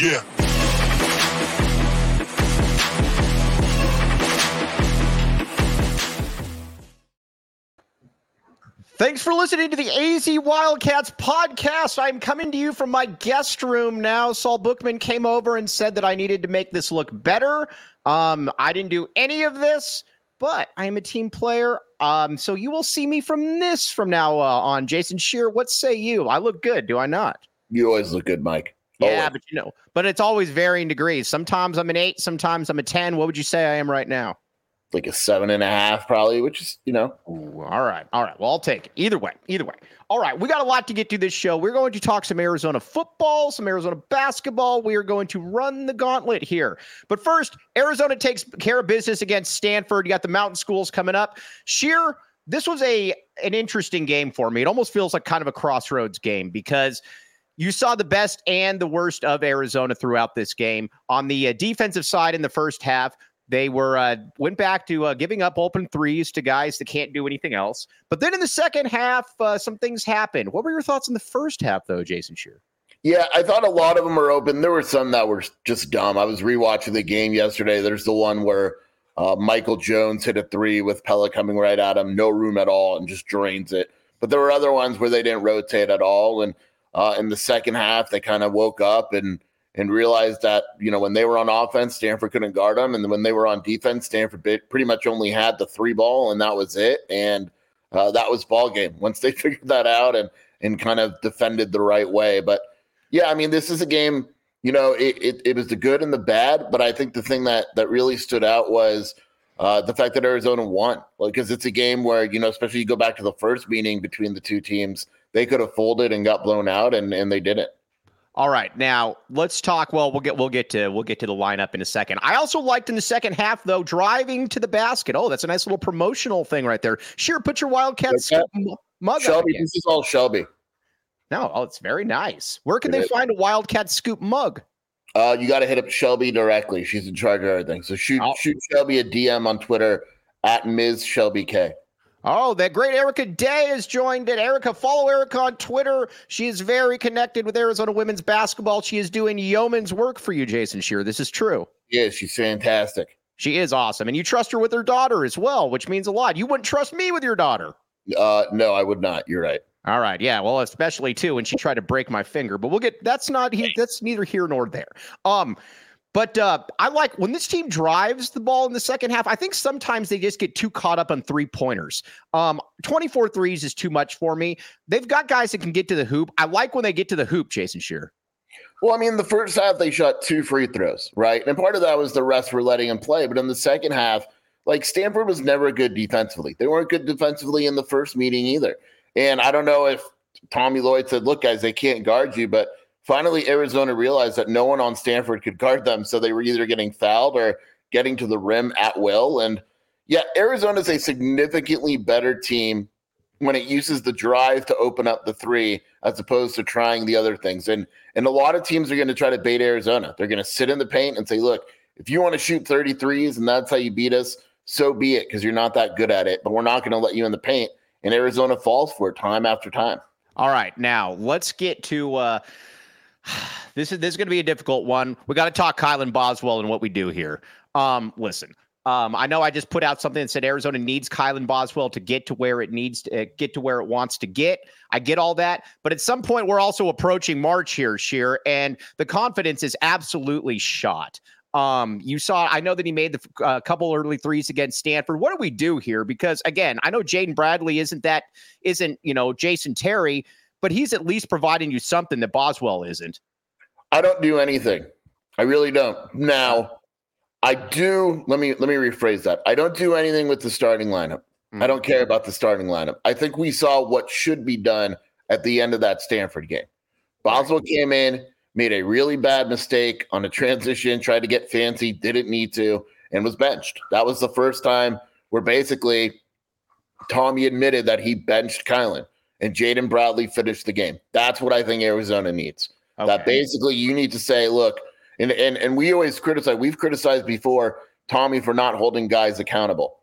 Yeah. Thanks for listening to the AZ Wildcats podcast. I'm coming to you from my guest room now. Saul Bookman came over and said that I needed to make this look better. Um, I didn't do any of this, but I am a team player. Um, so you will see me from this from now uh, on. Jason Scheer, what say you? I look good, do I not? You always look good, Mike. Yeah, Always. but you know, but it's always varying degrees. Sometimes I'm an eight, sometimes I'm a 10. What would you say I am right now? like a seven and a half, probably, which is you know Ooh, all right. All right. Well, I'll take it. Either way. Either way. All right. We got a lot to get to this show. We're going to talk some Arizona football, some Arizona basketball. We are going to run the gauntlet here. But first, Arizona takes care of business against Stanford. You got the mountain schools coming up. Scheer, this was a an interesting game for me. It almost feels like kind of a crossroads game because you saw the best and the worst of Arizona throughout this game. On the uh, defensive side in the first half, they were uh, went back to uh, giving up open threes to guys that can't do anything else. But then in the second half, uh, some things happened. What were your thoughts in the first half, though, Jason Scheer? Yeah, I thought a lot of them were open. There were some that were just dumb. I was rewatching the game yesterday. There's the one where uh, Michael Jones hit a three with Pelle coming right at him, no room at all, and just drains it. But there were other ones where they didn't rotate at all. And uh, in the second half, they kind of woke up and and realized that you know when they were on offense, Stanford couldn't guard them, and when they were on defense, Stanford pretty much only had the three ball, and that was it. And uh, that was ball game once they figured that out and and kind of defended the right way. But yeah, I mean, this is a game. You know, it, it, it was the good and the bad, but I think the thing that that really stood out was uh, the fact that Arizona won. Because it's a game where you know, especially you go back to the first meeting between the two teams, they could have folded and got blown out, and and they didn't. All right, now let's talk. Well, we'll get we'll get to we'll get to the lineup in a second. I also liked in the second half though driving to the basket. Oh, that's a nice little promotional thing right there. Sure, put your Wildcats mug. Shelby, this is all Shelby. No, oh, it's very nice. Where can It they is. find a Wildcat scoop mug? Uh, you got to hit up Shelby directly. She's in charge of everything. So shoot Oh. shoot Shelby a DM on Twitter at Ms. Shelby K. Oh, that great Erica Day has joined it. Erica, follow Erica on Twitter. She is very connected with Arizona women's basketball. She is doing yeoman's work for you, Jason Scheer. This is true. Yeah, she's fantastic. She is awesome. And you trust her with her daughter as well, which means a lot. You wouldn't trust me with your daughter. Uh, no, I would not. You're right. All right. Yeah. Well, especially too when she tried to break my finger, but we'll get that's not he that's neither here nor there. Um, but uh, I like when this team drives the ball in the second half. I think sometimes they just get too caught up on three pointers. Um, 24 threes is too much for me. They've got guys that can get to the hoop. I like when they get to the hoop, Jason Scheer. Well, I mean, the first half they shot two free throws, right? And part of that was the refs were letting him play. But in the second half, like Stanford was never good defensively. They weren't good defensively in the first meeting either. And I don't know if Tommy Lloyd said, look, guys, they can't guard you. But finally, Arizona realized that no one on Stanford could guard them. So they were either getting fouled or getting to the rim at will. And yeah, Arizona is a significantly better team when it uses the drive to open up the three as opposed to trying the other things. And and a lot of teams are going to try to bait Arizona. They're going to sit in the paint and say, look, if you want to shoot 33s and that's how you beat us, so be it, because you're not that good at it. But we're not going to let you in the paint. And Arizona falls for it time after time. All right, now let's get to uh, this is this is going to be a difficult one. We got to talk Kylan Boswell and what we do here. Um, listen, Um, I know I just put out something that said Arizona needs Kylan Boswell to get to where it needs to uh, get to where it wants to get. I get all that, but at some point we're also approaching March here, Scheer, and the confidence is absolutely shot. Um, you saw, I know that he made the uh, couple early threes against Stanford. What do we do here? Because again, I know Jaden Bradley isn't that, isn't, you know, Jason Terry, but he's at least providing you something that Boswell isn't. I don't do anything. I really don't. Now, I do. Let me let me rephrase that. I don't do anything with the starting lineup. Mm-hmm. I don't care about the starting lineup. I think we saw what should be done at the end of that Stanford game. Boswell came in, made a really bad mistake on a transition, tried to get fancy, didn't need to, and was benched. That was the first time where basically Tommy admitted that he benched Kylan and Jaden Bradley finished the game. That's what I think Arizona needs. Okay. That basically you need to say, look, and, and and we always criticize, we've criticized before Tommy for not holding guys accountable.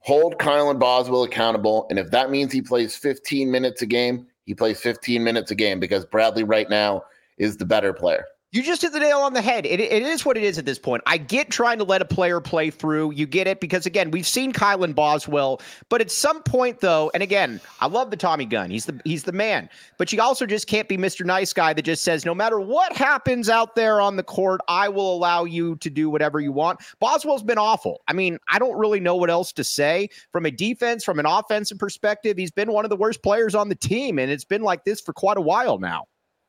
Hold Kylan Boswell accountable. And if that means he plays 15 minutes a game, he plays 15 minutes a game because Bradley right now is the better player. You just hit the nail on the head. It, it is what it is at this point. I get trying to let a player play through. You get it because again, we've seen Kylan Boswell, but at some point though, and again, I love the Tommy gun. He's the he's the man. But you also just can't be Mr. Nice Guy that just says, no matter what happens out there on the court, I will allow you to do whatever you want. Boswell's been awful. I mean, I don't really know what else to say from a defense, from an offensive perspective. He's been one of the worst players on the team, and it's been like this for quite a while now.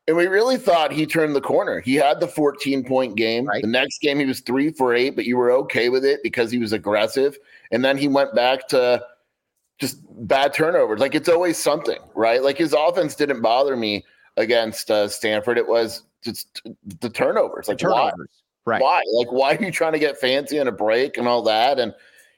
And we really thought he turned the corner. He had the 14 point game. Right. The next game, he was three for eight, but you were okay with it because he was aggressive. And then he went back to just bad turnovers. Like it's always something, right? Like his offense didn't bother me against uh, Stanford. It was just the turnovers. Like the turnovers. Why? Right. Why? Like why are you trying to get fancy on a break and all that? And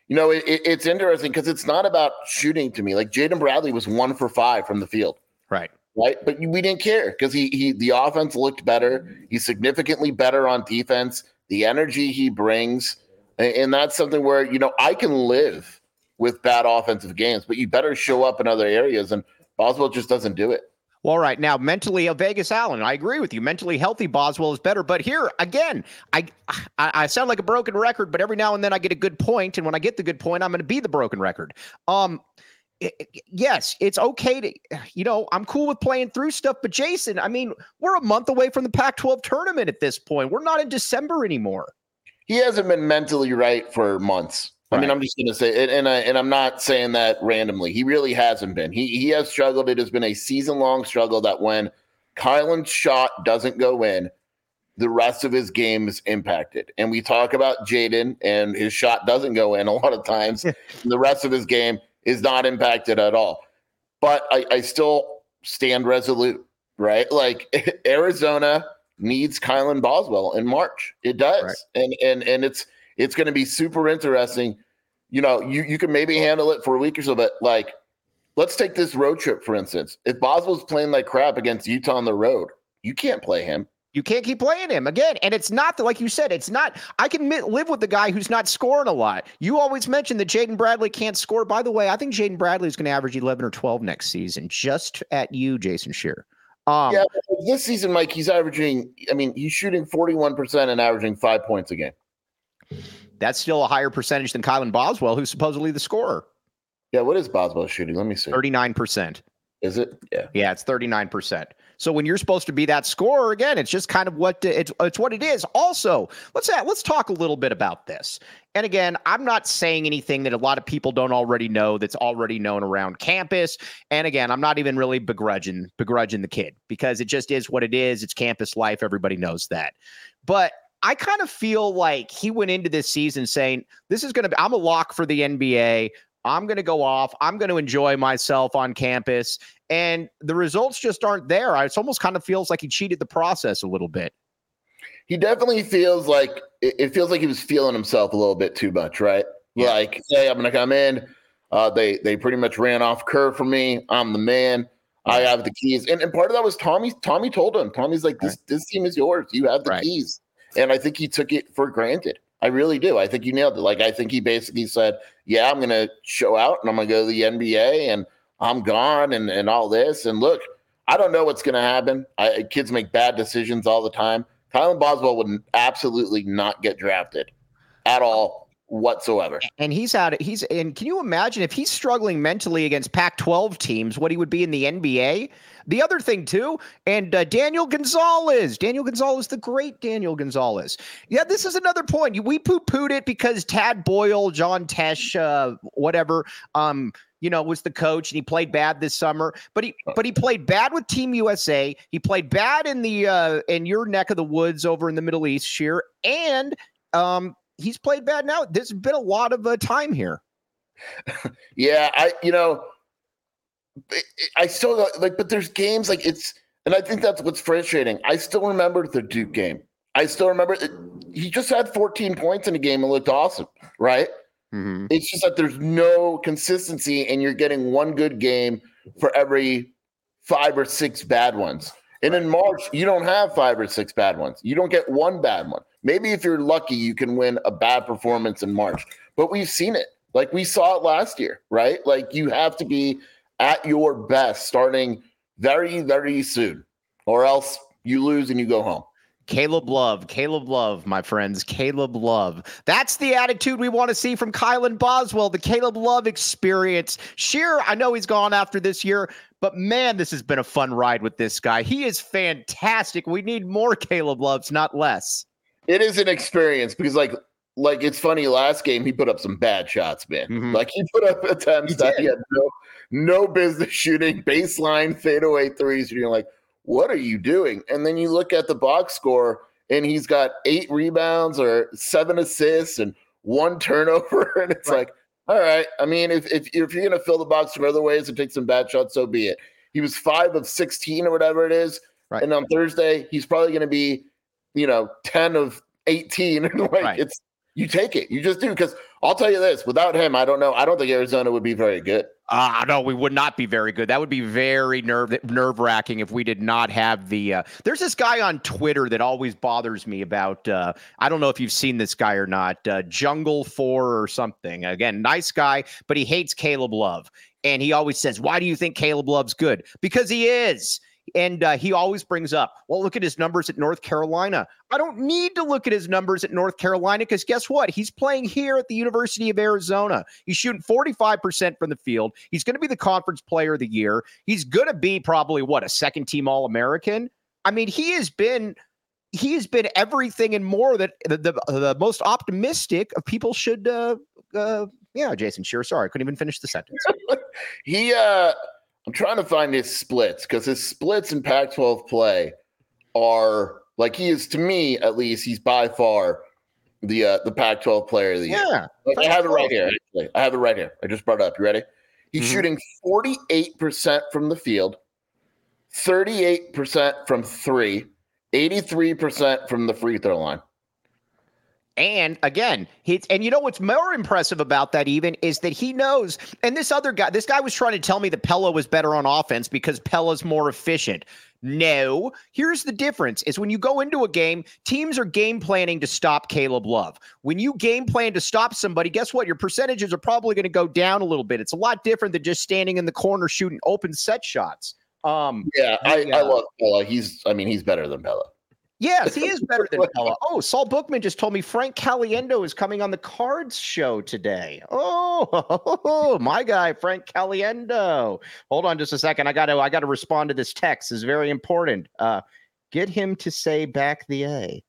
you know, it, it, it's interesting because it's not about shooting to me. Like Jaden Bradley was one for five from the field. Right right? But we didn't care because he he the offense looked better. He's significantly better on defense. The energy he brings, and, and that's something where you know I can live with bad offensive games, but you better show up in other areas. And Boswell just doesn't do it. Well, all right. Now, mentally, a Vegas Allen, I agree with you. Mentally healthy Boswell is better. But here again, I, I, I sound like a broken record, but every now and then I get a good point, and when I get the good point, I'm going to be the broken record. Um, yes, it's okay to, you know, I'm cool with playing through stuff. But Jason, I mean, we're a month away from the Pac 12 tournament at this point. We're not in December anymore. He hasn't been mentally right for months. Right. I mean, I'm just going to say, and, and, I, and I'm not saying that randomly. He really hasn't been. He, he has struggled. It has been a season long struggle that when Kylan's shot doesn't go in, the rest of his game is impacted. And we talk about Jaden and his shot doesn't go in a lot of times. the rest of his game is not impacted at all. But I, I still stand resolute, right? Like Arizona needs Kylan Boswell in March. It does. Right. And and and it's it's going to be super interesting. You know, you you can maybe handle it for a week or so, but like let's take this road trip for instance. If Boswell's playing like crap against Utah on the road, you can't play him. You can't keep playing him again. And it's not that, like you said, it's not. I can live with the guy who's not scoring a lot. You always mentioned that Jaden Bradley can't score. By the way, I think Jaden Bradley is going to average 11 or 12 next season, just at you, Jason Scheer. Um, yeah, this season, Mike, he's averaging, I mean, he's shooting 41% and averaging five points a game. That's still a higher percentage than Kylan Boswell, who's supposedly the scorer. Yeah, what is Boswell shooting? Let me see. 39%. Is it? Yeah. Yeah, it's 39%. So when you're supposed to be that scorer again, it's just kind of what it's it's what it is. Also, let's uh, let's talk a little bit about this. And again, I'm not saying anything that a lot of people don't already know that's already known around campus. And again, I'm not even really begrudging begrudging the kid because it just is what it is. It's campus life. Everybody knows that. But I kind of feel like he went into this season saying, This is going to be, I'm a lock for the NBA. I'm going to go off. I'm going to enjoy myself on campus. And the results just aren't there. It almost kind of feels like he cheated the process a little bit. He definitely feels like it feels like he was feeling himself a little bit too much, right? Yeah. Like, hey, I'm going to come in. Uh, they they pretty much ran off Kerr for me. I'm the man. I have the keys. And, and part of that was Tommy. Tommy told him. Tommy's like, this right. this team is yours. You have the right. keys. And I think he took it for granted. I really do. I think you nailed it. Like I think he basically said, "Yeah, I'm going to show out and I'm going to go to the NBA and I'm gone and and all this." And look, I don't know what's going to happen. I, kids make bad decisions all the time. Kylan Boswell would absolutely not get drafted at all whatsoever. And he's out. He's and can you imagine if he's struggling mentally against Pac-12 teams, what he would be in the NBA? The other thing too, and uh, Daniel Gonzalez, Daniel Gonzalez, the great Daniel Gonzalez. Yeah, this is another point. We poo-pooed it because Tad Boyle, John Tesh, uh, whatever. Um, you know, was the coach and he played bad this summer. But he but he played bad with Team USA. He played bad in the uh in your neck of the woods over in the Middle East, Scheer. And um he's played bad now. There's been a lot of uh, time here. yeah, I you know I still like but there's games like it's and I think that's what's frustrating. I still remember the Duke game. I still remember it, he just had 14 points in a game and looked awesome, right? Mm-hmm. It's just that there's no consistency, and you're getting one good game for every five or six bad ones. And in March, you don't have five or six bad ones. You don't get one bad one. Maybe if you're lucky, you can win a bad performance in March. But we've seen it. Like we saw it last year, right? Like you have to be at your best starting very, very soon, or else you lose and you go home. Caleb Love, Caleb Love, my friends, Caleb Love. That's the attitude we want to see from Kylan Boswell, the Caleb Love experience. Scheer, I know he's gone after this year, but man, this has been a fun ride with this guy. He is fantastic. We need more Caleb Loves, not less. It is an experience because, like, like it's funny. Last game, he put up some bad shots, man. Mm-hmm. Like he put up attempts he that did. he had no no business shooting, baseline fadeaway threes. And you're like, what are you doing? And then you look at the box score and he's got eight rebounds or seven assists and one turnover. And it's right. like, all right. I mean, if, if, if you're going to fill the box from other ways and take some bad shots, so be it. He was five of 16 or whatever it is. Right. And on Thursday, he's probably going to be, you know, 10 of 18. And like, right. it's, you take it. You just do. Because I'll tell you this without him, I don't know. I don't think Arizona would be very good. Uh, no, we would not be very good. That would be very nerve nerve wracking if we did not have the. Uh, there's this guy on Twitter that always bothers me about. Uh, I don't know if you've seen this guy or not. Uh, Jungle Four or something. Again, nice guy, but he hates Caleb Love, and he always says, "Why do you think Caleb Love's good?" Because he is. And uh, he always brings up, well, look at his numbers at North Carolina. I don't need to look at his numbers at North Carolina because guess what? He's playing here at the University of Arizona. He's shooting 45% from the field. He's going to be the conference player of the year. He's going to be probably what, a second team All American? I mean, he has been. He has been everything and more that the, the, the most optimistic of people should uh, uh yeah, Jason Scheer. Sorry, I couldn't even finish the sentence. he uh I'm trying to find his splits because his splits in Pac 12 play are like he is to me at least, he's by far the uh, the Pac 12 player of the year. Yeah. Like, I have it right here, actually. I have it right here. I just brought it up. You ready? He's mm-hmm. shooting 48% from the field, 38% from three, 83% from the free throw line. And again, he's and you know what's more impressive about that even is that he knows. And this other guy, this guy was trying to tell me that Pelle was better on offense because Pelle's more efficient. No, here's the difference is when you go into a game, teams are game planning to stop Caleb Love. When you game plan to stop somebody, guess what? Your percentages are probably going to go down a little bit. It's a lot different than just standing in the corner shooting open set shots. Um, yeah, I, I love Pelle. He's, I mean, he's better than Pelle. Yes, he is better than Pelle. Oh, Saul Bookman just told me Frank Caliendo is coming on the Cards show today. Oh, my guy Frank Caliendo. Hold on just a second. I got to I got to respond to this text. It's very important. Uh, get him to say back the A.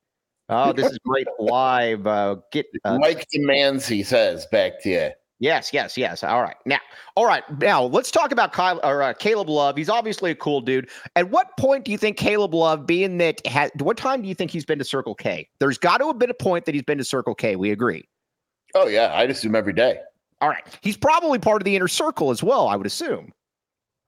Oh, this is great live. Uh, get uh, Mike demands he says back to you. Yes, yes, yes. All right. Now, all right. Now, let's talk about Kyle or uh, Caleb Love. He's obviously a cool dude. At what point do you think Caleb Love, being that, has, what time do you think he's been to Circle K? There's got to have been a point that he's been to Circle K. We agree. Oh yeah, I'd assume every day. All right. He's probably part of the inner circle as well. I would assume.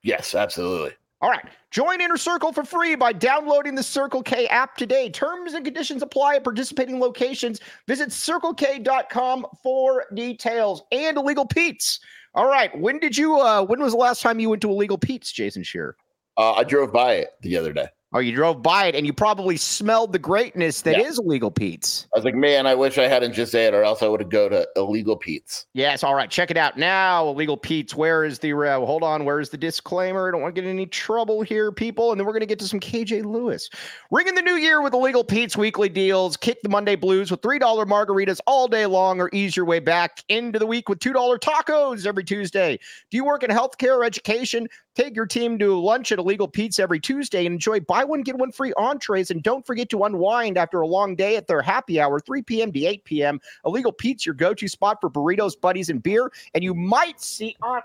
Yes, absolutely. All right. Join Inner Circle for free by downloading the Circle K app today. Terms and conditions apply at participating locations. Visit circlek.com for details and illegal Pete's. All right. When did you uh when was the last time you went to illegal Pete's, Jason Shearer? Uh, I drove by it the other day. Oh, you drove by it and you probably smelled the greatness that Yeah. is Illegal Pete's. I was like, man, I wish I hadn't just said it, or else I would have go to Illegal Pete's. Yes, all right. Check it out now. Illegal Pete's. Where is the uh, hold on? Where is the disclaimer? I don't want to get in any trouble here, people. And then we're going to get to some KJ Lewis. Ringing the new year with Illegal Pete's weekly deals. Kick the Monday blues with $3 margaritas all day long or ease your way back into the week with $2 tacos every Tuesday. Do you work in healthcare or education? Take your team to lunch at Illegal Pete's every Tuesday and enjoy buy one, get one free entrees. And don't forget to unwind after a long day at their happy hour, 3 p.m. to 8 p.m. Illegal Pete's, your go to spot for burritos, buddies, and beer. And you might see, on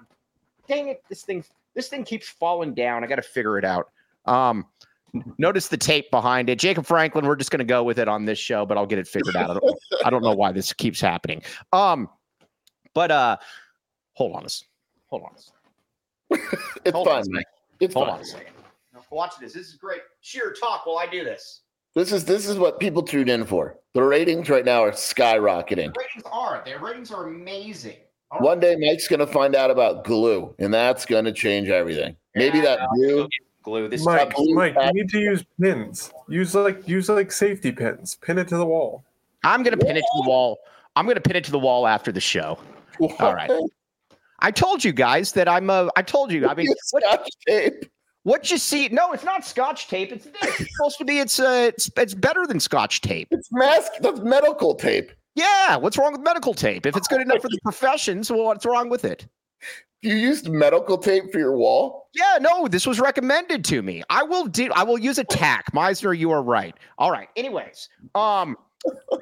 dang it, this thing, this thing keeps falling down. I got to figure it out. Um, notice the tape behind it. Jacob Franklin, we're just going to go with it on this show, but I'll get it figured out. I don't, I don't know why this keeps happening. Um, but uh, hold on a hold on a. It's Hold on a fine, second. It's Hold fine. on a second. Now, Watch this. This is great. Scheer talk while I do this. This is this is what people tune in for. The ratings right now are skyrocketing. The ratings are. Their ratings are amazing. All One day Mike's gonna find out about glue, and that's gonna change everything. Maybe Yeah, that glue. glue. This Mike, blue Mike, you need to use pins. Use like use like safety pins. Pin it to the wall. I'm gonna pin it to the wall. I'm gonna pin it to the wall after the show. All right. I told you guys that I'm. a. I told you. I mean, It's what, Scotch tape. What you see? No, it's not Scotch tape. It's this. It's supposed to be. It's uh, it's, it's better than Scotch tape. It's mask. That's medical tape. Yeah. What's wrong with medical tape? If it's good enough for the professions, well, what's wrong with it? You used medical tape for your wall. Yeah, no, this was recommended to me. I will do I will use a tack. Meisner, you are right. All right. Anyways, um,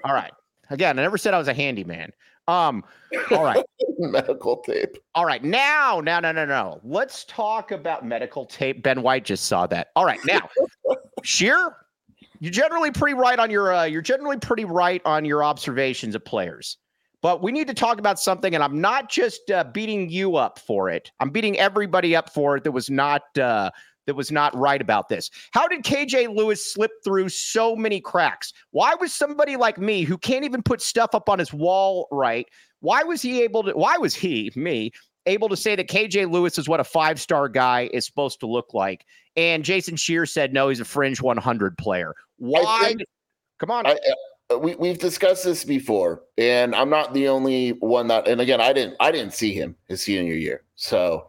all right. Again, I never said I was a handyman. Um, all right. medical tape. All right. Now, now, no, no, no. Let's talk about medical tape. Ben White just saw that. All right. Now, Scheer, you're generally pretty right on your uh, you're generally pretty right on your observations of players. But we need to talk about something, and I'm not just uh, beating you up for it. I'm beating everybody up for it that was not uh, that was not right about this. How did KJ Lewis slip through so many cracks? Why was somebody like me who can't even put stuff up on his wall right? Why was he able to? Why was he me able to say that KJ Lewis is what a five star guy is supposed to look like? And Jason Scheer said no, he's a fringe 100 player. Why? think- Come on. I, uh, we we've discussed this before, and I'm not the only one that. And again, I didn't I didn't see him his senior year, so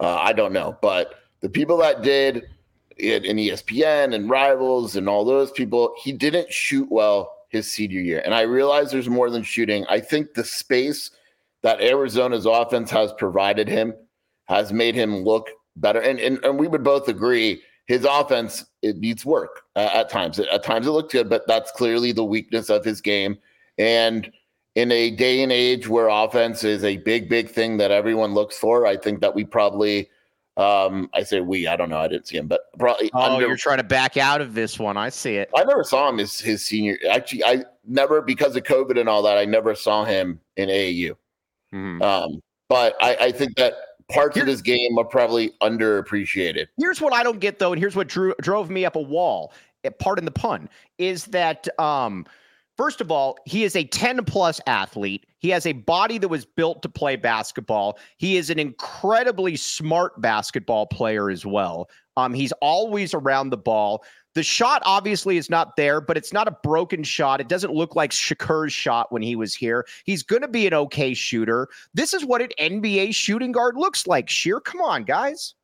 uh, I don't know. But the people that did it in ESPN and Rivals and all those people, he didn't shoot well his senior year. And I realize there's more than shooting. I think the space that Arizona's offense has provided him has made him look better. And and, and we would both agree his offense it needs work uh, at times. At times it looked good, but that's clearly the weakness of his game. And in a day and age where offense is a big, big thing that everyone looks for, I think that we probably, um, I say we, I don't know, I didn't see him, but probably. oh, under- you're trying to back out of this one. I see it. I never saw him as his senior. Actually, I never because of COVID and all that. I never saw him in AAU. Mhm. Um, but I, I think that parts Here- of his game are probably underappreciated. Here's what I don't get though, and here's what drew, drove me up a wall. eh, Pardon the pun. Is that um, first of all, he is a 10 plus athlete. He has a body that was built to play basketball. He is an incredibly smart basketball player as well. Um, he's always around the ball. The shot obviously is not there, but it's not a broken shot. It doesn't look like Shakur's shot when he was here. He's going to be an okay shooter. This is what an NBA shooting guard looks like. Scheer, come on, guys.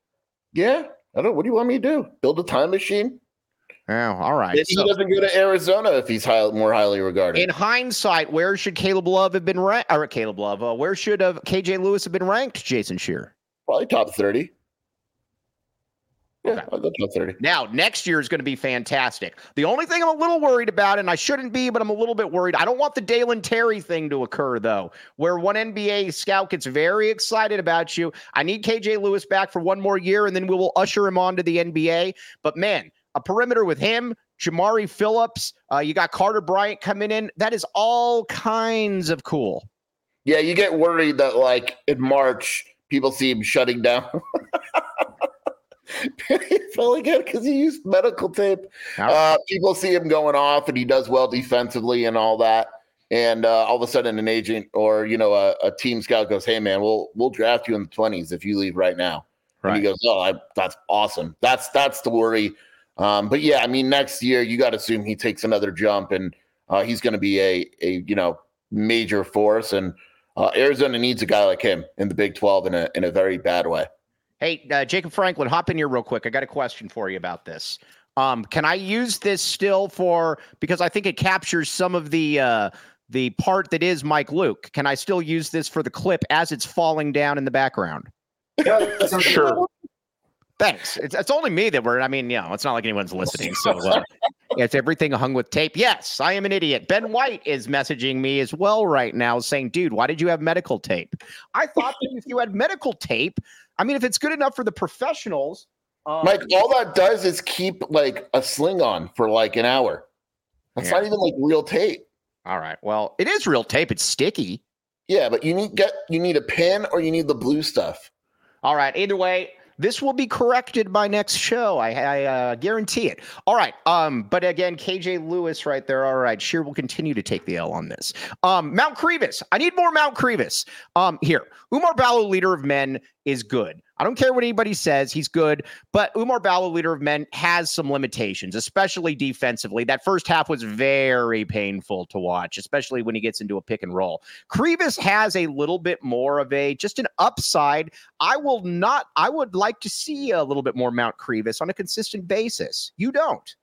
Yeah, I don't. What do you want me to do? Build a time machine? Oh, all right. Maybe So- he doesn't go to Arizona if he's high, more highly regarded. In hindsight, where should Caleb Love have been ranked? Or Caleb Love, uh, where should have KJ Lewis have been ranked? Jason Scheer. Probably top thirty. Yeah, Okay. Top thirty. Now, next year is going to be fantastic. The only thing I'm a little worried about, and I shouldn't be, but I'm a little bit worried. I don't want the Dalen Terry thing to occur, though, where one NBA scout gets very excited about you. I need KJ Lewis back for one more year, and then we will usher him on to the NBA. But man, a perimeter with him, Jamari Phillips, uh, you got Carter Bryant coming in. That is all kinds of cool. Yeah, you get worried that like in March people see him shutting down. fell again because he used medical tape. Uh, people see him going off and he does well defensively and all that. And uh, all of a sudden, an agent or you know a, a team scout goes, "Hey man, we'll we'll draft you in the twenties if you leave right now." And he goes, "Oh, I, that's awesome. That's that's the worry." Um, but yeah, I mean, next year you got to assume he takes another jump and uh, he's going to be a a you know major force. And uh, Arizona needs a guy like him in the Big Twelve in a in a very bad way. Hey, uh, Jacob Franklin, hop in here real quick. I got a question for you about this. Um, can I use this still for because I think it captures some of the uh, the part that is Mike Luke? Can I still use this for the clip as it's falling down in the background? Sure. Thanks. It's, it's only me that we're. I mean, you know, it's not like anyone's listening. So uh, it's everything hung with tape. Yes, I am an idiot. Ben White is messaging me as well right now, saying, "Dude, why did you have medical tape?" I thought that if you had medical tape, I mean, if it's good enough for the professionals, um, Mike, all that does is keep like a sling on for like an hour. That's Yeah. not even like real tape. All right. Well, it is real tape. It's sticky. Yeah, but you need get you need a pin or you need the blue stuff. All right. Either way, this will be corrected by next show. I, I uh, guarantee it. All right. Um, but again, KJ Lewis right there. All right. Scheer will continue to take the L on this. Um, Mount Krivas. I need more Mount Krivas. Um, here, Oumar Ballo, leader of men, is good. I don't care what anybody says. He's good, but Oumar Ballo, leader of men, has some limitations, especially defensively. That first half was very painful to watch, especially when he gets into a pick and roll. Krivas has a little bit more of a just an upside. I will not, I would like to see a little bit more Mount Krivas on a consistent basis. You don't.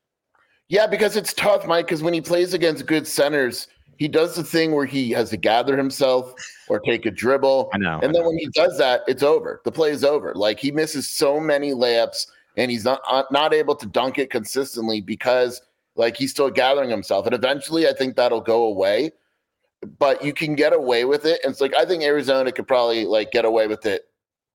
Yeah, because it's tough, Mike, because when he plays against good centers, he does the thing where he has to gather himself or take a dribble. I know. And then when he does that, it's over. The play is over. Like he misses so many layups and he's not uh, not able to dunk it consistently because like he's still gathering himself. And eventually I think that'll go away. But you can get away with it. And it's like I think Arizona could probably like get away with it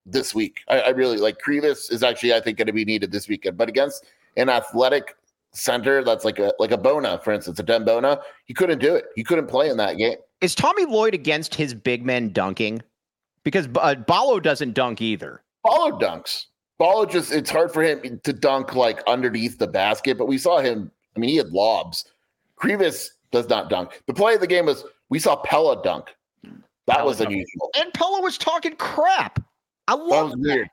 this week. I, I really like Krivas is actually I think going to be needed this weekend. But against an athletic center that's like a like a Bona, for instance, a Den Bona, he couldn't do it. He couldn't play in that game. Is Tommy Lloyd against his big men dunking? Because uh, Ballo doesn't dunk either. Ballo dunks. Ballo just it's hard for him to dunk like underneath the basket, but we saw him. I mean, he had lobs. Krivas does not dunk. The play of the game was we saw Pelle dunk. That Pelle was dunk. unusual. And Pelle was talking crap. I That love was weird.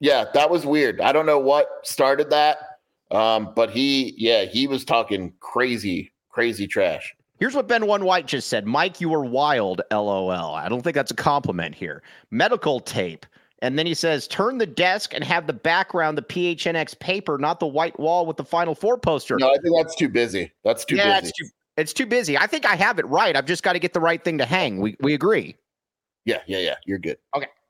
Yeah, that was weird. I don't know what started that, um, but he, yeah, he was talking crazy, crazy trash. Here's what Ben One White just said. Mike, you were wild. LOL. I don't think that's a compliment here. Medical tape. And then he says, turn the desk and have the background the PHNX paper, not the white wall with the Final Four poster. No, I think that's too busy. That's too yeah, busy. it's too, it's too busy. I think I have it right. I've just got to get the right thing to hang. We we agree. yeah, yeah, yeah. You're good.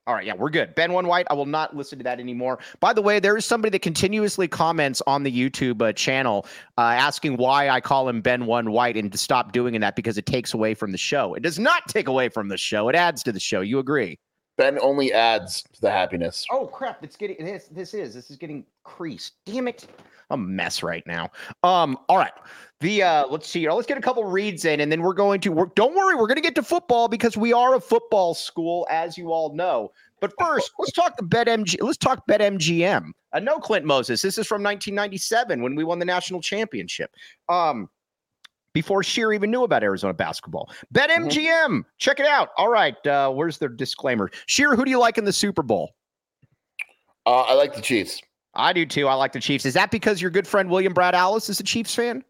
All right, yeah, we're good. Ben One White, I will not listen to that anymore. By the way, there is somebody that continuously comments on the YouTube uh, channel uh, asking why I call him Ben One White and to stop doing that because it takes away from the show. It does not take away from the show. It adds to the show. You agree? Ben only adds to the happiness. Oh crap! It's getting this. This is this is getting creased. Damn it! I'm a mess right now. Um. All right. The uh. Let's see. here. Let's get a couple reads in, and then we're going to. Work, don't worry. We're going to get to football because we are a football school, as you all know. But first, let's talk the BetMG. Let's talk BetMGM. Uh, no, Clint Moses. This is from 1997 when we won the national championship. Um. Before Scheer even knew about Arizona basketball, BetMGM, check it out. All right, uh, where's the disclaimer? Scheer, who do you like in the Super Bowl? Uh, I like the Chiefs. I do too. I like the Chiefs. Is that because your good friend William Brad Alice is a Chiefs fan?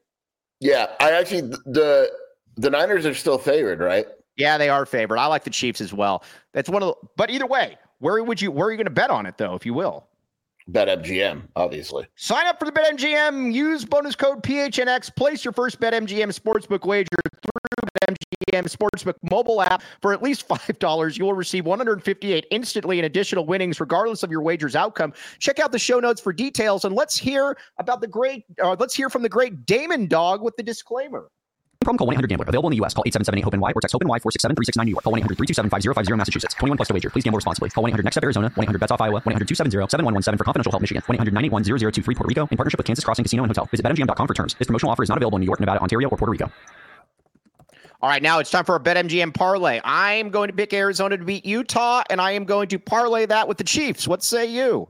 Yeah, I actually the the Niners are still favored, right? Yeah, they are favored. I like the Chiefs as well. That's one of the. But either way, where would you? Where are you going to bet on it though, if you will? Bet MGM, obviously. Sign up for the BetMGM. Use bonus code PHNX. Place your first BetMGM sportsbook wager BetMGM Sportsbook mobile app for at least $5. You will receive 158 instantly in additional winnings, regardless of your wager's outcome. Check out the show notes for details, and let's hear about the great. Uh, let's hear from the great Damon Dog with the disclaimer. Problem call 1-800-GAMBLER. Available in the U.S. Call 877-8-HOPE-NY or text HOPE-NY 467-369 New York. Call 1-800-327-5050 Massachusetts. 21 plus to wager. Please gamble responsibly. Call 1-800-NEXT-STEP Arizona. 1-800-BETS-OFF Iowa. 1-800-270-7117 for confidential help Michigan. 1-800-981-0023 Puerto Rico in partnership with Kansas Crossing Casino and Hotel. Visit BetMGM.com for terms. This promotional offer is not available in New York, Nevada, Ontario, or Puerto Rico. All right, now it's time for a BetMGM parlay. I am going to pick Arizona to beat Utah, and I am going to parlay that with the Chiefs. What say you?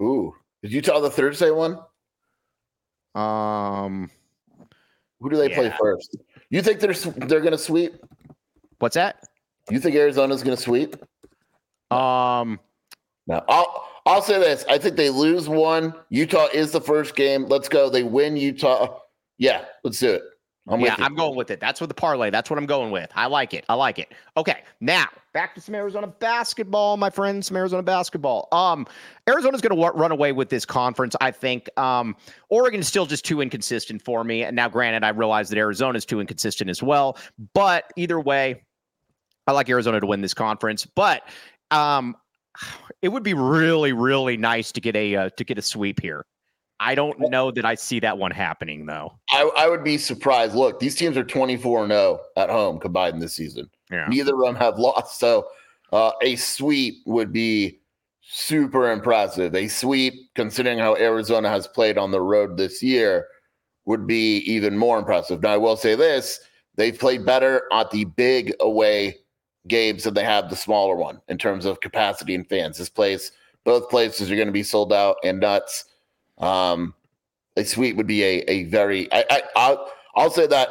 Ooh, did you tell the Thursday one? Um, Who do they play first? You think they're they're going to sweep? what's that? You think Arizona's going to sweep? Um, No, I'll I'll say this. I think they lose one. Utah is the first game. Let's go. They win Utah. Yeah, let's do it. I'm yeah, I'm going with it. That's what the parlay. That's what I'm going with. I like it. I like it. Okay, now back to some Arizona basketball, my friends. Some Arizona basketball. Um, Arizona's going to w- run away with this conference. I think. Um, Oregon is still just too inconsistent for me. And now, granted, I realize that Arizona is too inconsistent as well. But either way, I like Arizona to win this conference. But um, it would be really, really nice to get a uh, to get a sweep here. I don't know that I see that one happening though. I, I would be surprised. Look, these teams are 24 0 at home combined this season. Yeah. Neither of them have lost. So uh, a sweep would be super impressive. A sweep, considering how Arizona has played on the road this year, would be even more impressive. Now, I will say this they've played better at the big away games than they have the smaller one in terms of capacity and fans. This place, both places are going to be sold out and nuts. Um, a sweep would be a a very I, I I'll, I'll say that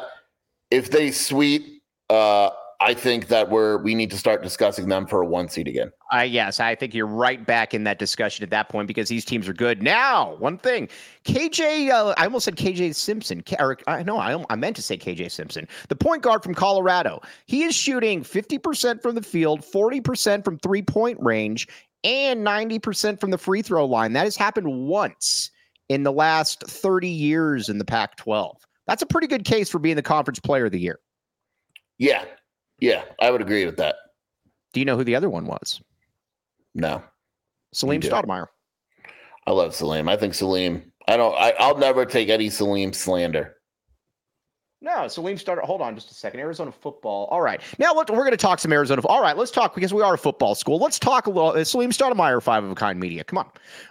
if they sweep, uh, I think that we're we need to start discussing them for a one seed again. Uh, yes, I think you're right back in that discussion at that point because these teams are good. Now, one thing, KJ, uh, I almost said KJ Simpson. Or, I know I, I meant to say KJ Simpson, the point guard from Colorado. He is shooting 50% from the field, 40% from three point range, and 90% from the free throw line. That has happened once in the last 30 years in the Pac 12. That's a pretty good case for being the conference player of the year. Yeah. Yeah. I would agree with that. Do you know who the other one was? No. Salim Stoudemire. I love Salim. I think Salim, I don't, I, I'll never take any Salim slander. No, Salim started. Hold on just a second. Arizona football. All right. Now we're going to talk some Arizona. All right, let's talk because we are a football school. Let's talk a little. Salim Stoudemire, Five of a Kind Media. Come on.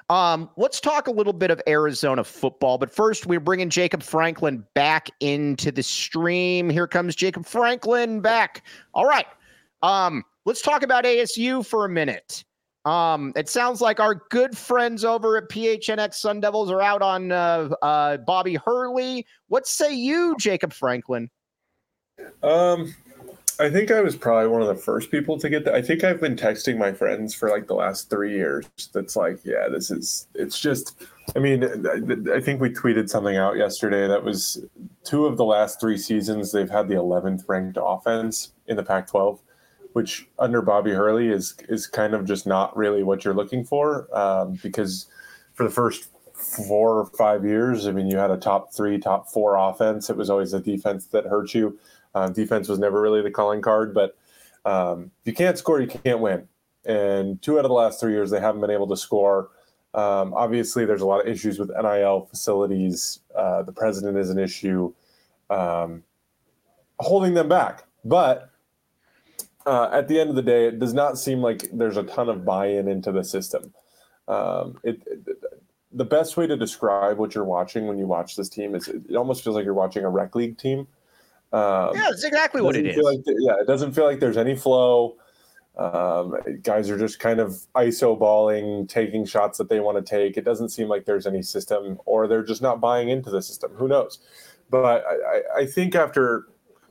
Um, let's talk a little bit of Arizona football. But first, we're bringing Jacob Franklin back into the stream. Here comes Jacob Franklin back. All right. Um, let's talk about ASU for a minute. Um, it sounds like our good friends over at PHNX Sun Devils are out on uh, uh, Bobby Hurley. What say you, Jacob Franklin? Um, I think I was probably one of the first people to get that. I think I've been texting my friends for like the last three years. That's like, yeah, this is. It's just. I mean, I think we tweeted something out yesterday that was two of the last three seasons they've had the 11th ranked offense in the Pac-12 which under Bobby Hurley is is kind of just not really what you're looking for um, because for the first four or five years, I mean, you had a top three, top four offense. It was always the defense that hurt you. Uh, defense was never really the calling card, but um, if you can't score, you can't win. And two out of the last three years, they haven't been able to score. Um, obviously, there's a lot of issues with NIL facilities. Uh, the president is an issue, um, holding them back. But uh, at the end of the day, it does not seem like there's a ton of buy-in into the system. Um, it, it, the best way to describe what you're watching when you watch this team is it, it almost feels like you're watching a rec league team. Um, yeah, that's exactly what it is. Like, yeah, it doesn't feel like there's any flow. Um, guys are just kind of iso balling, taking shots that they want to take. It doesn't seem like there's any system, or they're just not buying into the system. Who knows? But I, I think after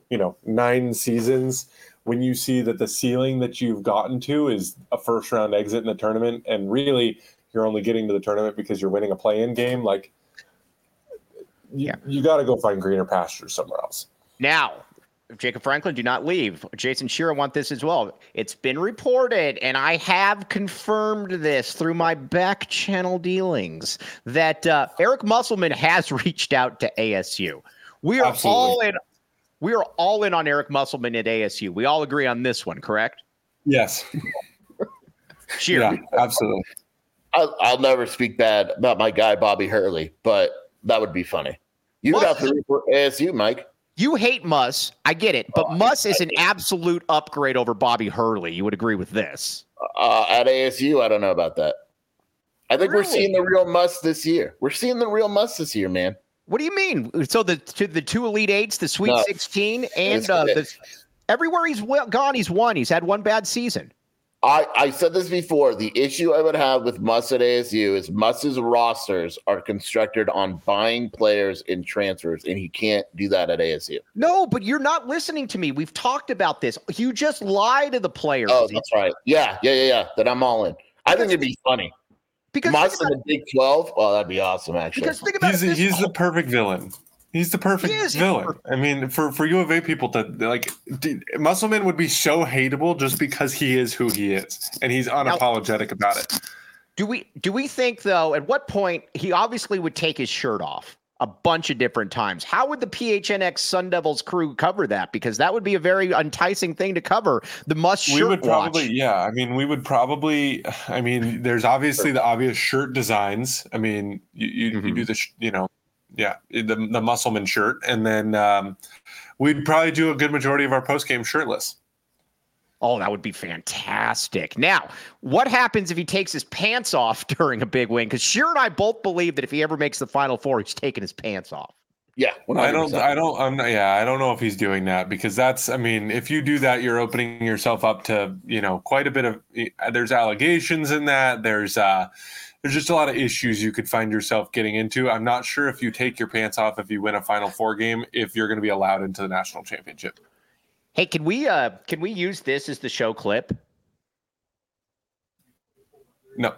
you know nine seasons, when you see that the ceiling that you've gotten to is a first round exit in the tournament and really you're only getting to the tournament because you're winning a play in game like you, yeah. you got to go find greener pastures somewhere else now Jacob Franklin, do not leave. Jason Shearer want this as well. It's been reported, and I have confirmed this through my back channel dealings, that uh, Eric Musselman has reached out to ASU. We are Absolutely. all in we are all in on Eric Musselman at ASU. We all agree on this one, correct? Yes. sure. Yeah, absolutely. I'll, I'll, never speak bad about my guy Bobby Hurley, but that would be funny. You would have to root for ASU, Mike. You hate Muss. I get it, but uh, Muss is an absolute upgrade over Bobby Hurley. You would agree with this? Uh, at ASU, I don't know about that. I think really? we're seeing the real Muss this year. We're seeing the real Muss this year, man. What do you mean? So the to the two elite eights, the Sweet no. Sixteen, and uh, the, everywhere he's gone, he's won. He's had one bad season. I, I said this before. The issue I would have with Muss at ASU is Muss's rosters are constructed on buying players in transfers, and he can't do that at ASU. No, but you're not listening to me. We've talked about this. You just lie to the players. Oh, that's right. Yeah, yeah, yeah, yeah. That I'm all in. I think it'd be funny. Because Muss think in the Big Twelve. Oh, that'd be awesome. Actually, Because think about He's it, this he's the perfect villain. He's the perfect He is, villain. perfect- I mean, for for U of A people to like, d- Muscleman would be so hateable just because he is who he is, and he's unapologetic about it. Do we do we think though? At what point he obviously would take his shirt off a bunch of different times? How would the PHNX Sun Devils crew cover that? Because that would be a very enticing thing to cover. The must we shirt would probably watch. yeah i mean we would probably i mean there's obviously the obvious shirt designs i mean you you, you Mhm. do the you know yeah the the muscleman shirt and then um, we'd probably do a good majority of our post game shirtless Oh, that would be fantastic. Now, what happens if he takes his pants off during a big win? Because Scheer and I both believe that if he ever makes the Final Four, he's taking his pants off. yeah. i don't i don't i'm not, yeah i don't know if he's doing that because that's i mean if you do that you're opening yourself up to you know quite a bit of there's allegations in that there's uh there's just a lot of issues you could find yourself getting into. I'm not sure if you take your pants off if you win a Final Four game, if you're going to be allowed into the national championship. Hey, can we uh can we use this as the show clip? No,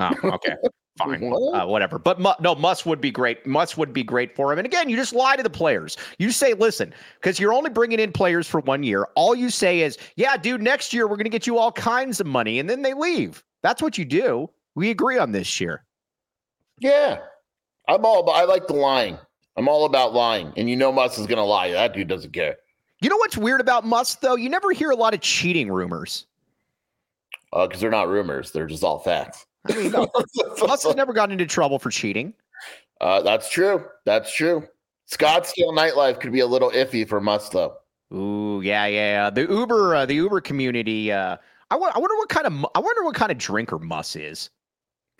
Oh, okay. Fine. What? Uh, whatever. But Mu- no, Muss would be great. Muss would be great for him. And again, you just lie to the players. You say, listen, because you're only bringing in players for one year. All you say is, yeah, dude, next year we're going to get you all kinds of money. And then they leave. That's what you do. We agree on this year. Yeah, I'm all. About, I like the lying. I'm all about lying, and you know Muss is gonna lie. That dude doesn't care. You know what's weird about Muss though? You never hear a lot of cheating rumors. because Uh, they're not rumors; they're just all facts. I mean, no, Muss has never gotten into trouble for cheating. uh, that's true. That's true. Scottsdale nightlife could be a little iffy for Muss though. Ooh, yeah, yeah. The Uber, uh, the Uber community. Uh, I, wonder what kind of I wonder what kind of drinker Muss is.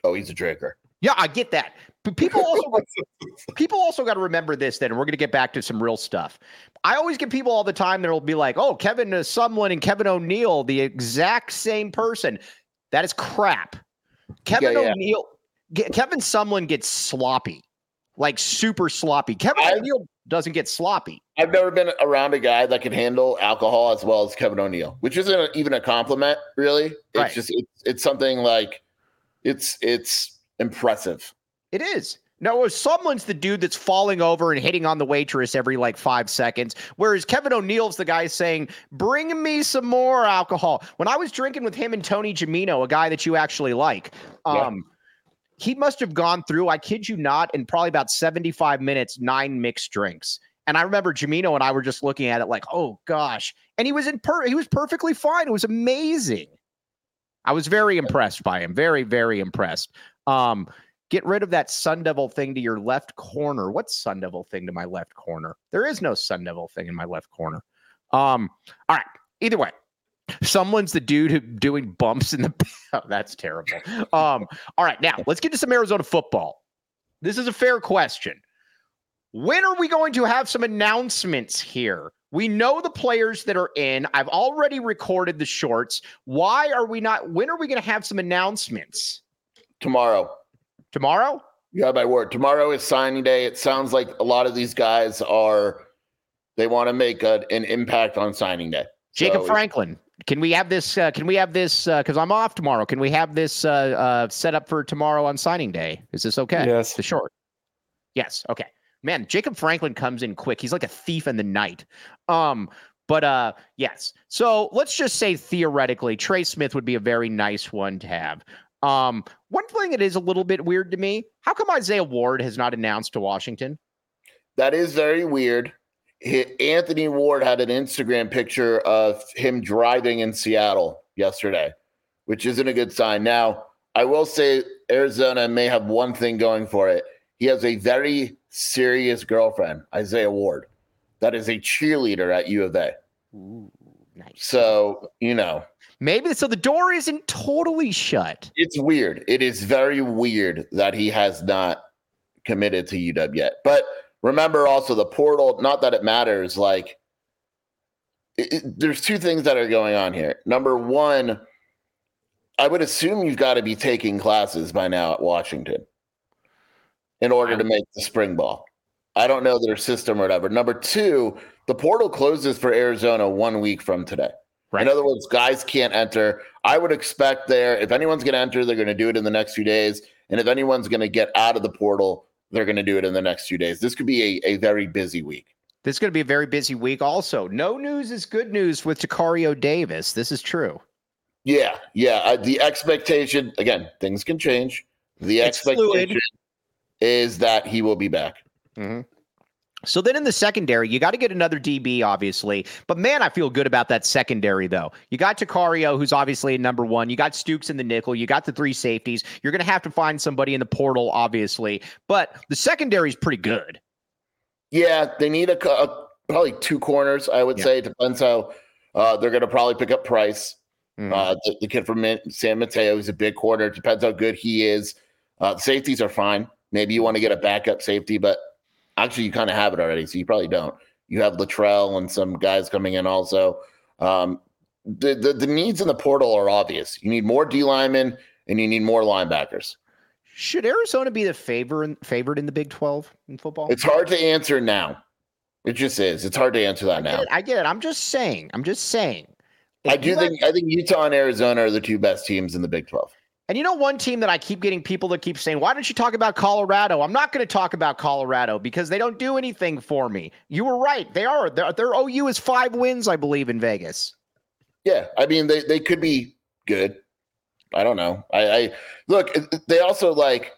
Oh, he's a drinker. Yeah, I get that. But people also people also got to remember this. Then and we're going to get back to some real stuff. I always get people all the time that will be like, "Oh, Kevin uh, Sumlin and Kevin O'Neill, the exact same person." That is crap. Kevin Yeah, yeah. O'Neill, Kevin Sumlin gets sloppy, like super sloppy. Kevin I- O'Neill doesn't get sloppy. I've never been around a guy that can handle alcohol as well as Kevin O'Neill, which isn't even a compliment, really. It's Right. just it's, it's something like it's it's impressive. It is. No, someone's the dude that's falling over and hitting on the waitress every like five seconds, whereas Kevin O'Neill's the guy saying, "Bring me some more alcohol." When I was drinking with him and Tony Jamino, a guy that you actually like, Yeah. um, he must have gone through. I kid you not, in probably about seventy-five minutes, nine mixed drinks. And I remember Jamino and I were just looking at it like, "Oh gosh!" And he was in per he was perfectly fine. It was amazing. I was very impressed by him. Very, very impressed. Um, get rid of that Sun Devil thing to your left corner. What Sun Devil thing to my left corner? There is no Sun Devil thing in my left corner. Um, all right. Either way, someone's the dude who doing bumps in the. Oh, that's terrible. Um, all right. Now let's get to some Arizona football. This is a fair question. When are we going to have some announcements here? We know the players that are in. I've already recorded the shorts. Why are we not? When are we going to have some announcements? Tomorrow, Tomorrow? Yeah, have my word. Tomorrow is signing day. It sounds like a lot of these guys are they want to make a, an impact on signing day. Jacob So- Franklin. Can we have this? Uh, can we have this? Because I'm off tomorrow. Can we have this uh, uh, set up for tomorrow on signing day? Is this okay? Yes. The short. Yes. Okay. Man, Jacob Franklin comes in quick. He's like a thief in the night. Um, but uh, yes. So let's just say theoretically, Trey Smith would be a very nice one to have. Um, one thing that is a little bit weird to me: how come Isaiah Ward has not announced to Washington? That is very weird. Anthony Ward had an Instagram picture of him driving in Seattle yesterday, which isn't a good sign. Now, I will say Arizona may have one thing going for it. He has a very serious girlfriend, Isaiah Ward, that is a cheerleader at U of A. Ooh, nice. So, you know, Maybe so. The door isn't totally shut. it's weird. It is very weird that he has not committed to UW yet. But remember also the portal, not that it matters, like it, it- there's two things that are going on here. Number one, I would assume you've got to be taking classes by now at Washington in order to make the spring ball. I don't know their system or whatever. Number two, the portal closes for Arizona one week from today. Right. In other words, guys can't enter. I would expect there, if anyone's going to enter, they're going to do it in the next few days. And if anyone's going to get out of the portal, they're going to do it in the next few days. This could be a, a very busy week. This is going to be a very busy week. Also, no news is good news with Tacario Davis. This is true. Yeah, yeah. Uh, the expectation, again, things can change. The It's fluid. Expectation is that he will be back. Mhm. So then in the secondary, you got to get another DB, obviously. But man, I feel good about that secondary, though. You got Tacario, who's obviously a number one. You got Stukes in the nickel. You got the three safeties. You're going to have to find somebody in the portal, obviously. But the secondary is pretty good. Yeah, they need a, a probably two corners. I would Yeah. say depends how uh, they're going to probably pick up Price. Mhm. Uh, the, the kid from San Mateo is a big corner. Depends how good he is. Uh, safeties are fine. Maybe you want to get a backup safety, but actually you kind of have it already, so you probably don't. You have Latrell and some guys coming in also. Um, the, the the needs in the portal are obvious. You need more D linemen and you need more linebackers. Should Arizona be the favor in, favorite in the Big 12 in football? It's hard to answer now. It just is. It's hard to answer that I now. it, I get it. I'm just saying. I'm just saying. I do have- think I think Utah and Arizona are the two best teams in the Big Twelve. And you know, one team that I keep getting people that keep saying, why don't you talk about Colorado? I'm not going to talk about Colorado because they don't do anything for me. You were right. They are. Their, their OU is five wins, I believe, in Vegas. Yeah, I mean they they could be good. I don't know. I, I look. They also like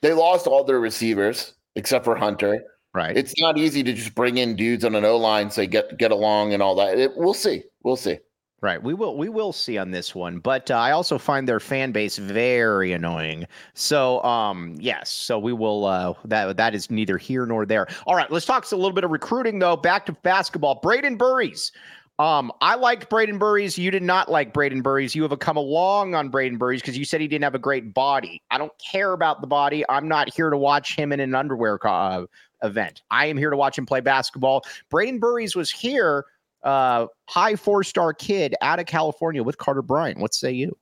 they lost all their receivers except for Hunter. Right. It's not easy to just bring in dudes on an O line, say get get along and all that. It, we'll see. We'll see. Right. We will we will see on this one, but uh, I also find their fan base very annoying. So, um, yes. So we will. Uh, that that is neither here nor there. All right. Let's talk a little bit of recruiting though. Back to basketball. Braden Burries. Um, I liked Braden Burries. You did not like Braden Burries. You have come along on Braden Burries because you said he didn't have a great body. I don't care about the body. I'm not here to watch him in an underwear co- uh, event. I am here to watch him play basketball. Braden Burries was here uh high four star kid out of California with Carter Bryant. What say you?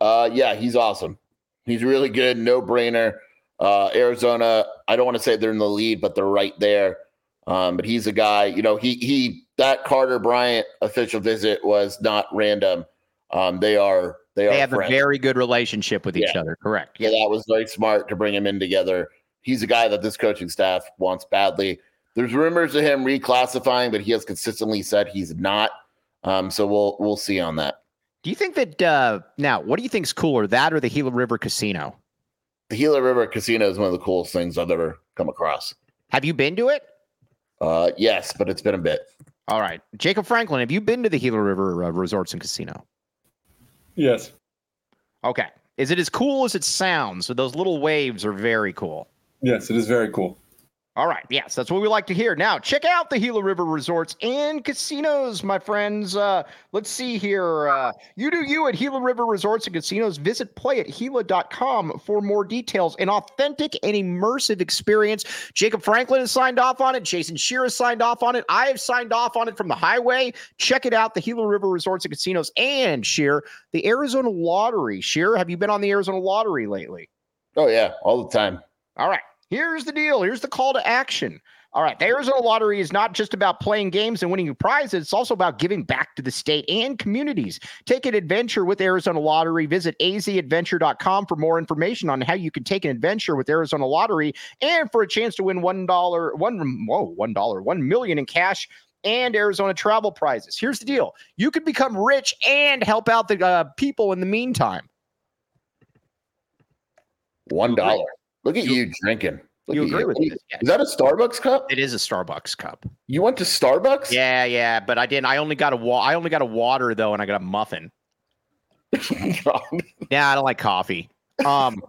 Uh, yeah, he's awesome. He's really good. No brainer. Uh, Arizona. I don't want to say they're in the lead, but they're right there. Um, but he's a guy. You know, he he that Carter Bryant official visit was not random. Um, they are they, They are have friends. a very good relationship with each Yeah. other. Correct. Yeah, that was very smart to bring him in together. He's a guy that this coaching staff wants badly. There's rumors of him reclassifying, but he has consistently said he's not. Um, so we'll we'll see on that. Do you think that uh now what do you think's cooler, that or the Gila River Casino? The Gila River Casino is one of the coolest things I've ever come across. Have you been to it? Uh, yes, but it's been a bit. All right. Jacob Franklin, have you been to the Gila River uh, Resorts and Casino? Yes. Okay. Is it as cool as it sounds? So those little waves are very cool. Yes, it is very cool. All right. Yes, that's what we like to hear. Now, check out the Gila River Resorts and Casinos, my friends. Uh, let's see here. Uh, you do you at Gila River Resorts and Casinos. Visit playatgila.com for more details. An authentic and immersive experience. Jacob Franklin has signed off on it. Jason Scheer has signed off on it. I have signed off on it from the highway. Check it out. The Gila River Resorts and Casinos and Scheer, the Arizona Lottery. Scheer, have you been on the Arizona Lottery lately? Oh yeah, all the time. All right. Here's the deal. Here's the call to action. All right. The Arizona Lottery is not just about playing games and winning prizes. It's also about giving back to the state and communities. Take an adventure with Arizona Lottery. Visit azadventure.com for more information on how you can take an adventure with Arizona Lottery and for a chance to win one dollar, one whoa, one dollar, one million in cash and Arizona travel prizes. Here's the deal: you could become rich and help out the uh, people in the meantime. One dollar. Look at You- you, drinking. Look you agree with do this? Yeah. Is that a Starbucks cup? It is a Starbucks cup. You went to Starbucks? Yeah, yeah, but I didn't. I only got a wa- I only got a water though, and I got a muffin. Yeah, I don't like coffee. Um,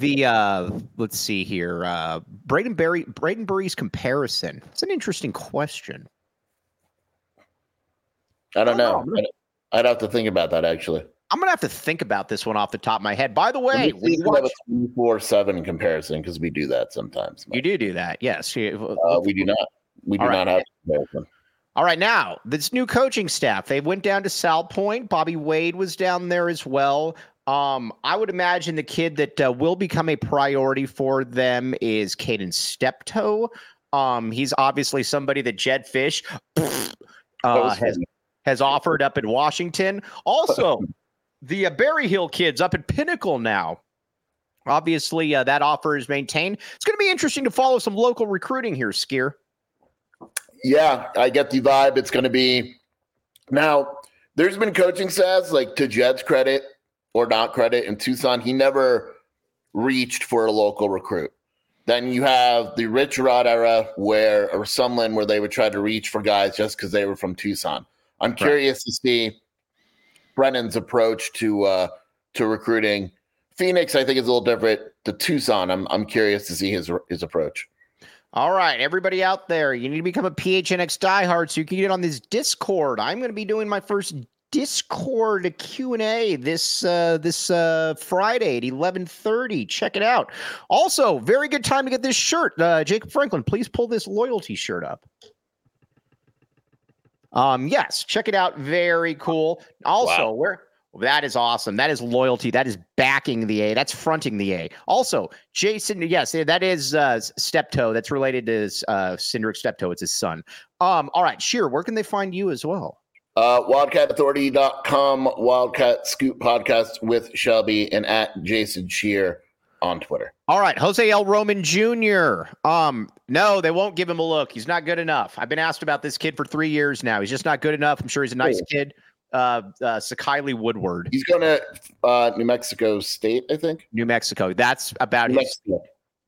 the uh, let's see here. Uh, Braden Berry, Braden Burries comparison. It's an interesting question. I don't Oh, know. I'd, I'd have to think about that actually. I'm gonna have to think about this one off the top of my head. By the way, we we have watch, a twenty-four seven comparison because we do that sometimes. you do do that. Yes. Uh, we do not. We do All right. not have a comparison. All right, now this new coaching staff. They went down to Salpointe. Bobby Wade was down there as well. Um, I would imagine the kid that uh, will become a priority for them is Caden Steptoe. Um, he's obviously somebody that Jedd Fisch uh, has, has offered up in Washington. Also, the uh, Berry Hill kids up at Pinnacle now. Obviously, uh, that offer is maintained. It's going to be interesting to follow some local recruiting here, Scheer. Yeah, I get the vibe. It's going to be now. There's been coaching stats like to Jedd's credit or not credit in Tucson. He never reached for a local recruit. Then you have the Rich Rod era where or Sumlin where they would try to reach for guys just because they were from Tucson. I'm curious right. to see Brennan's approach to uh, to recruiting. Phoenix, I think, is a little different. To Tucson, I'm I'm curious to see his his approach. All right, everybody out there, you need to become a PHNX diehard so you can get on this Discord. I'm going to be doing my first Discord Q and A this uh, this uh, Friday at 11:30. Check it out. Also, very good time to get this shirt. Uh, Jacob Franklin, please pull this loyalty shirt up. Um, yes, check it out. Very cool. Also, wow. where that is awesome. That is loyalty. That is backing the A. That's fronting the A. Also, Jason, yes, that is uh, Steptoe. That's related to uh, Syndric Steptoe. It's his son. Um, all right, Scheer, where can they find you as well? Uh, WildcatAuthority.com, Wildcat Scoop Podcast with Shelby, and at Jason Scheer on Twitter. All right, Jose L. Roman Jr. Um, no, they won't give him a look. He's not good enough. I've been asked about this kid for three years now. He's just not good enough. I'm sure he's a nice kid. Uh, uh Sakiley Woodward. He's going to uh, New Mexico State, I think. New Mexico. That's about New his. Mexico.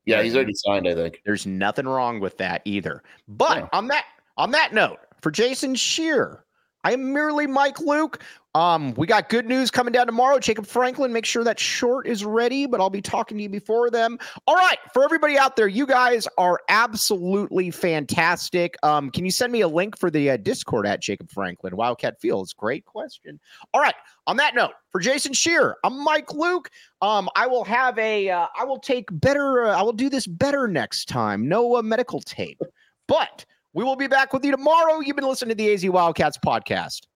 Yeah, he's already signed. I think. There's nothing wrong with that either. But yeah. on that on that note, for Jason Scheer, I am merely Mike Luke. Um, we got good news coming down tomorrow. Jacob Franklin, make sure that short is ready, but I'll be talking to you before them. All right, for everybody out there, you guys are absolutely fantastic. Um, can you send me a link for the uh, Discord at Jacob Franklin? Wildcat Fields, great question. All right, on that note, for Jason Scheer, I'm Mike Luke. Um, I will have a, uh, I will take better, uh, I will do this better next time. No uh, medical tape, but we will be back with you tomorrow. You've been listening to the AZ Wildcats podcast.